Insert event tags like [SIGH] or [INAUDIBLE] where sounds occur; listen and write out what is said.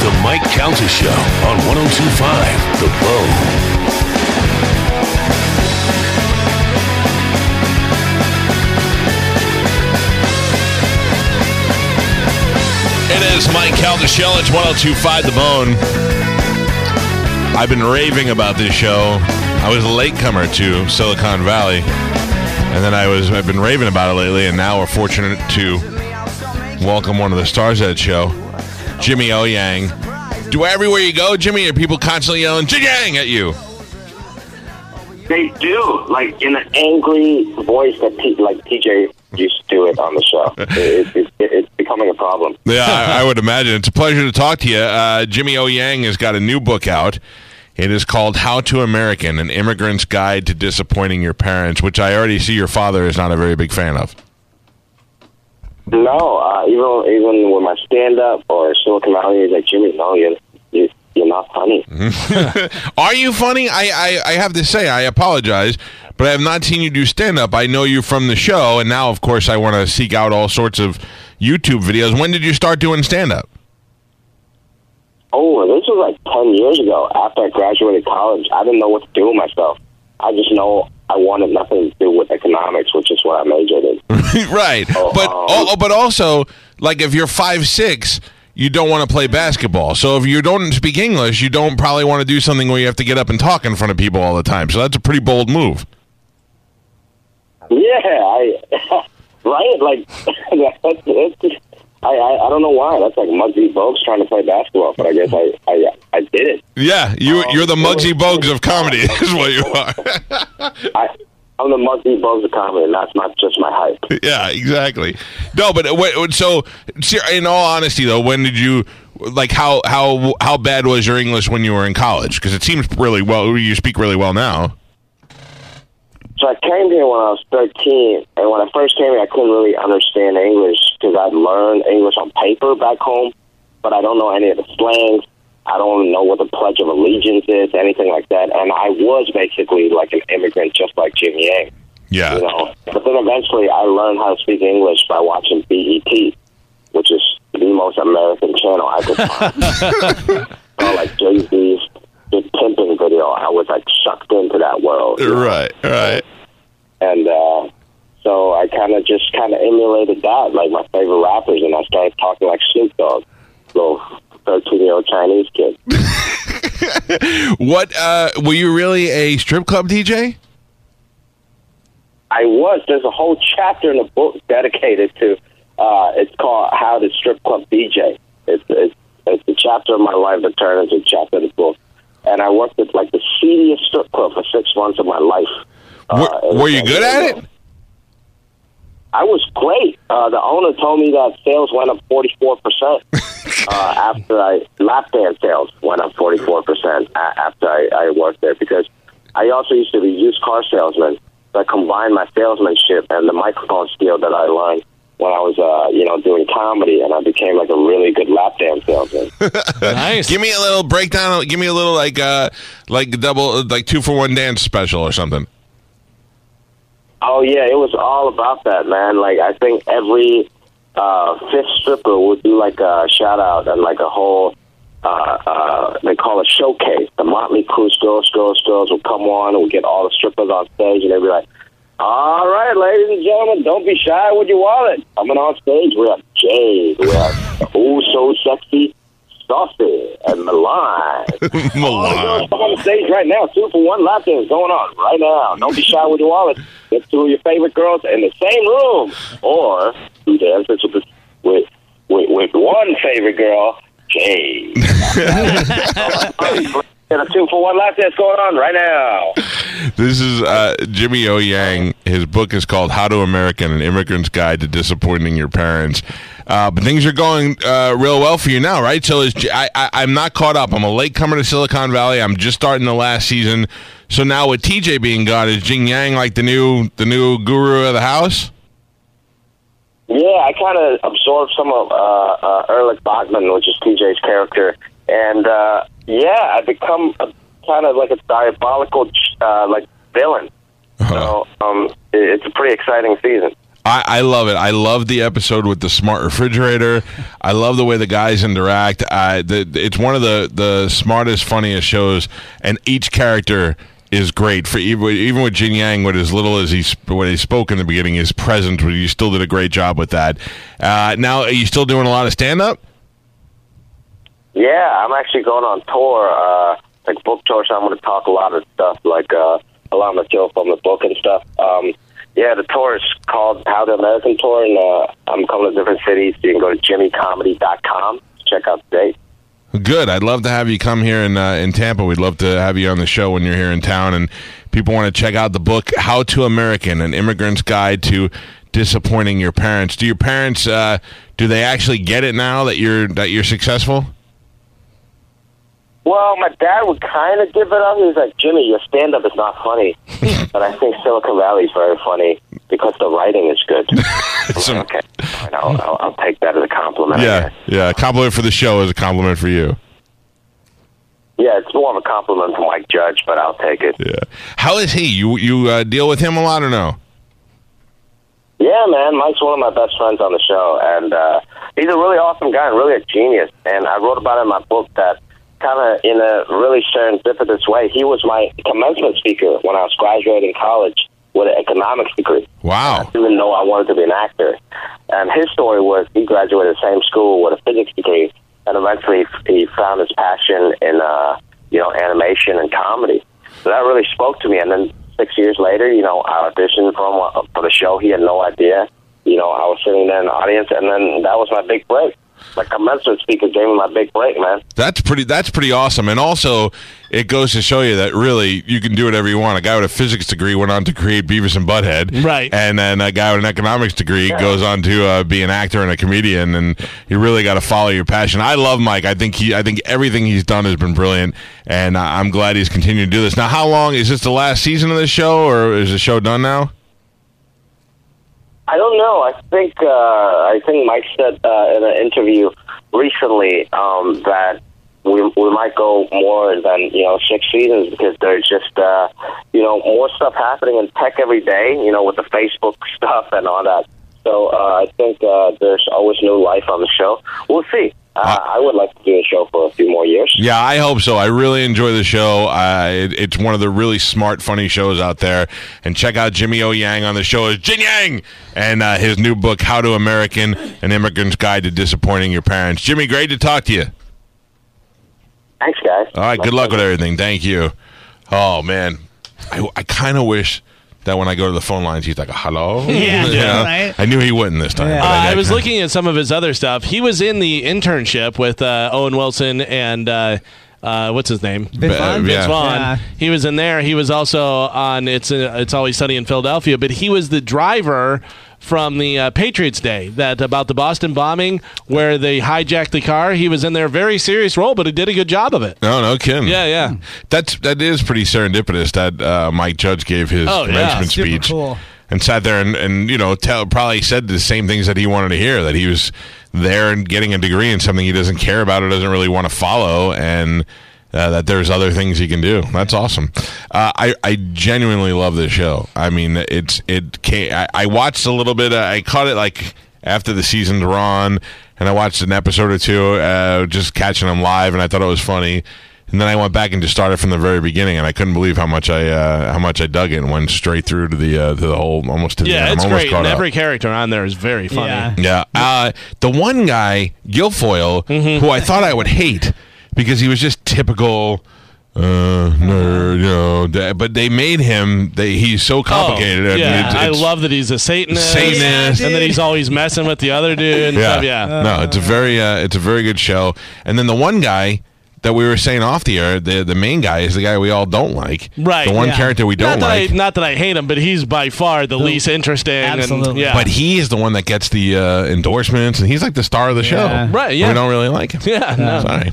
the Mike Calta Show on 1025 The Bone. It is Mike Calta Show. It's 1025 The Bone. I've been raving about this show. I was a latecomer to Silicon Valley. And then I was I've been raving about it lately, and now we're fortunate to welcome one of the stars of that show, Jimmy O Yang. Do everywhere you go, Jimmy, are people constantly yelling Jian Yang at you? They do, like in an angry voice that T- like TJ used to do it on the show. [LAUGHS] it, it, it, it's becoming a problem. Yeah, I, I would imagine. It's a pleasure to talk to you. Uh, Jimmy O Yang has got a new book out. It is called How to American An Immigrant's Guide to Disappointing Your Parents, which I already see your father is not a very big fan of. No, uh, even even with my stand up or Silicon Valley, he's like Jimmy, no, you're you, you're not funny. [LAUGHS] Are you funny? I, I, I have to say, I apologize, but I have not seen you do stand up. I know you from the show, and now, of course, I want to seek out all sorts of YouTube videos. When did you start doing stand up? Oh, this was like ten years ago. After I graduated college, I didn't know what to do with myself. I just know I wanted nothing to do with economics, which is what I majored in. [LAUGHS] right. Oh, but um, oh, but also, like if you're five six, you don't want to play basketball. So if you don't speak English, you don't probably want to do something where you have to get up and talk in front of people all the time. So that's a pretty bold move. Yeah, I [LAUGHS] right like [LAUGHS] that's, that's, I, I I don't know why. That's like Muggsy Bogues trying to play basketball, but I guess I I, I did it. Yeah, you Oh, you're the Muggsy? Bogues of comedy, [LAUGHS] is what you are. I I'm the Muggsy Bogues of comedy, and that's not just my hype. [LAUGHS] yeah, exactly. No, but uh, wait, so in all honesty, though, when did you like how how how bad was your English when you were in college? Because it seems really well. You speak really well now. So I came here when I was 13, and when I first came here, I couldn't really understand English because I'd learned English on paper back home, but I don't know any of the slangs. I don't even know what the Pledge of Allegiance is, anything like that. And I was basically like an immigrant, just like Jimmy Yang. Yeah. you know. But then eventually, I learned how to speak English by watching BET, which is the most American channel I could find. [LAUGHS] [LAUGHS] so, like Jay big pimping video, I was like sucked into that world. you know? Right. Right. and uh, so I kind of just kind of emulated that, like my favorite rappers, and I started talking like Snoop Dogg, little thirteen-year-old Chinese kid. [LAUGHS] What uh, were you really a strip club DJ? I was. There's a whole chapter in the book dedicated to. Uh, it's called "How to Strip Club DJ." It's it's it's a chapter of my life that turned into a chapter of the book. And I worked at like the seediest strip club for six months of my life. Uh, Were, were you good at it? I was great. Uh, the owner told me that sales went up 44% [LAUGHS] uh, after I, lap dance sales went up 44% after I, I worked there because I also used to be used car salesman. So I combined my salesmanship and the microphone skill that I learned when I was, uh, you know, doing comedy, and I became like a really good lap dance salesman. [LAUGHS] Nice. Give me a little breakdown. Give me a little like uh like double like two for one dance special or something. Oh yeah, it was all about that, man. Like I think every uh, fifth stripper would do like a shout out and like a whole. Uh, uh, they call it showcase. The Motley Crue girls, girls, girls would come on and we get all the strippers on stage and they'd be like, "All right, ladies and gentlemen, don't be shy with your wallet. Coming on stage, we have Jade, we have Oh So Sexy, Saucy, and Milan. [LAUGHS] Milan. Come on the stage right now. Two for one lap dance going on right now. Don't be shy with your wallet. Get two of your favorite girls in the same room, or do dances with, with with with one favorite girl, Jade. [LAUGHS] [LAUGHS] Get a two for one lap dance going on right now. This is uh, Jimmy O Yang. His book is called How to American: An Immigrant's Guide to Disappointing Your Parents. Uh, but things are going uh, real well for you now, right? So I, I, I'm not caught up. I'm a late comer to Silicon Valley. I'm just starting the last season. So now with TJ being gone, is Jian Yang like the new the new guru of the house? Yeah, I kind of absorbed some of uh, uh, Erlich Bachman, which is TJ's character, and uh, yeah, I become a, kind of like a diabolical uh, like villain. So um, it, it's a pretty exciting season. I, I love it. I love the episode with the smart refrigerator. I love the way the guys interact. I, the, it's one of the, the smartest, funniest shows, and each character is great. For even, with Jian Yang, with as little as he what he spoke in the beginning, his presence, but you still did a great job with that. Uh, now, are you still doing a lot of stand up? Yeah, I'm actually going on tour, uh, like book tour. So I'm going to talk a lot of stuff, like uh, a lot of material from the book and stuff. Um, yeah, the tour is called How the American Tour, and uh, I'm coming to different cities. You can go to jimmycomedy.com check out the date. Good. I'd love to have you come here in uh, in Tampa. We'd love to have you on the show when you're here in town. And people want to check out the book "How to American: An Immigrant's Guide to Disappointing Your Parents." Do your parents uh, do they actually get it now that you're that you're successful? Well, my dad would kind of give it up. He was like, Jimmy, your stand up is not funny. [LAUGHS] but I think Silicon Valley is very funny because the writing is good. [LAUGHS] So- okay. Right, I'll, I'll, I'll take that as a compliment. Yeah, yeah. A compliment for the show is a compliment for you. Yeah, it's more of a compliment from Mike Judge, but I'll take it. Yeah. How is he? You you uh, deal with him a lot or no? Yeah, man, Mike's one of my best friends on the show, and uh, he's a really awesome guy and really a genius. And I wrote about it in my book that kind of in a really serendipitous way, he was my commencement speaker when I was graduating college with an economics degree. Wow. I didn't even know I wanted to be an actor. And his story was he graduated the same school with a physics degree, and eventually he found his passion in, uh, you know, animation and comedy. So that really spoke to me. And then six years later, you know, I auditioned for him for the show. He had no idea. You know, I was sitting there in the audience, and then that was my big break. My commencement speaker gave me my big break, man. That's pretty. That's pretty awesome. And also, it goes to show you that really you can do whatever you want. A guy with a physics degree went on to create Beavis and Butthead, Right. And then a guy with an economics degree goes on to uh, be an actor and a comedian. And you really got to follow your passion. I love Mike. I think he. I think everything he's done has been brilliant, and I- I'm glad he's continuing to do this. Now, how long is this? The last season of the show, or is the show done now? I don't know. I think uh, I think Mike said uh, in an interview recently um, that we we might go more than you know six seasons because there's just uh, you know more stuff happening in tech every day. You know with the Facebook [LAUGHS] stuff and all that. So uh, I think uh, there's always new life on the show. We'll see. Uh, I would like to do a show for a few more years. Yeah, I hope so. I really enjoy the show. Uh, it, it's one of the really smart, funny shows out there. And check out Jimmy O Yang on the show is Jian Yang and uh, his new book, How to American: An Immigrant's Guide to Disappointing Your Parents. Jimmy, great to talk to you. Thanks, guys. All right, good luck with everything. Thank you. Oh man, I, I kind of wish that when I go to the phone lines, he's like, "Hello." [LAUGHS] Yeah, You know? right? I knew he wouldn't this time. Yeah. Uh, I was kinda- looking at some of his other stuff. He was in the internship with uh, Owen Wilson and uh, uh, what's his name? Vince Vaughn? Vince Vaughn. Yeah. He was in there. He was also on It's uh, It's Always Sunny in Philadelphia, but he was the driver from the uh, Patriots Day that about the Boston bombing where they hijacked the car. He was in there, very serious role, but he did a good job of it. No, no kidding. Yeah, yeah. That's that is pretty serendipitous that uh, Mike Judge gave his Oh, yeah. commencement Super speech cool. and sat there and, and you know tell, probably said the same things that he wanted to hear that he was there and getting a degree in something he doesn't care about or doesn't really want to follow and uh, that there's other things he can do. That's awesome. Uh, I I genuinely love this show. I mean, it's it. Came, I, I watched a little bit. uh, I caught it like after the seasons were on, and I watched an episode or two, uh, just catching them live, and I thought it was funny. And then I went back and just started from the very beginning, and I couldn't believe how much I uh, how much I dug it and went straight through to the uh, to the whole almost to the Yeah, end. it's I'm great. caught And up. every character on there is very funny. Yeah. Yeah. Uh, the one guy, Gilfoyle, Mm-hmm. who I thought I would hate because he was just typical uh, nerd, you know. th- But they made him. They he's so complicated. Oh, and yeah, it's- I love that he's a Satanist, Satanist. and that he's always messing with the other dude. And Yeah. stuff. yeah. no, it's a very uh, it's a very good show. And then the one guy that we were saying off the air, the the main guy is the guy we all don't like. Right, The one yeah. character we don't Not that, like. I, not that I hate him, but he's by far the, least interesting. And, Absolutely. yeah. but he is the one that gets the uh, endorsements, and he's like the star of the show. Right, yeah. We don't really like him. [LAUGHS] Yeah, no. Sorry.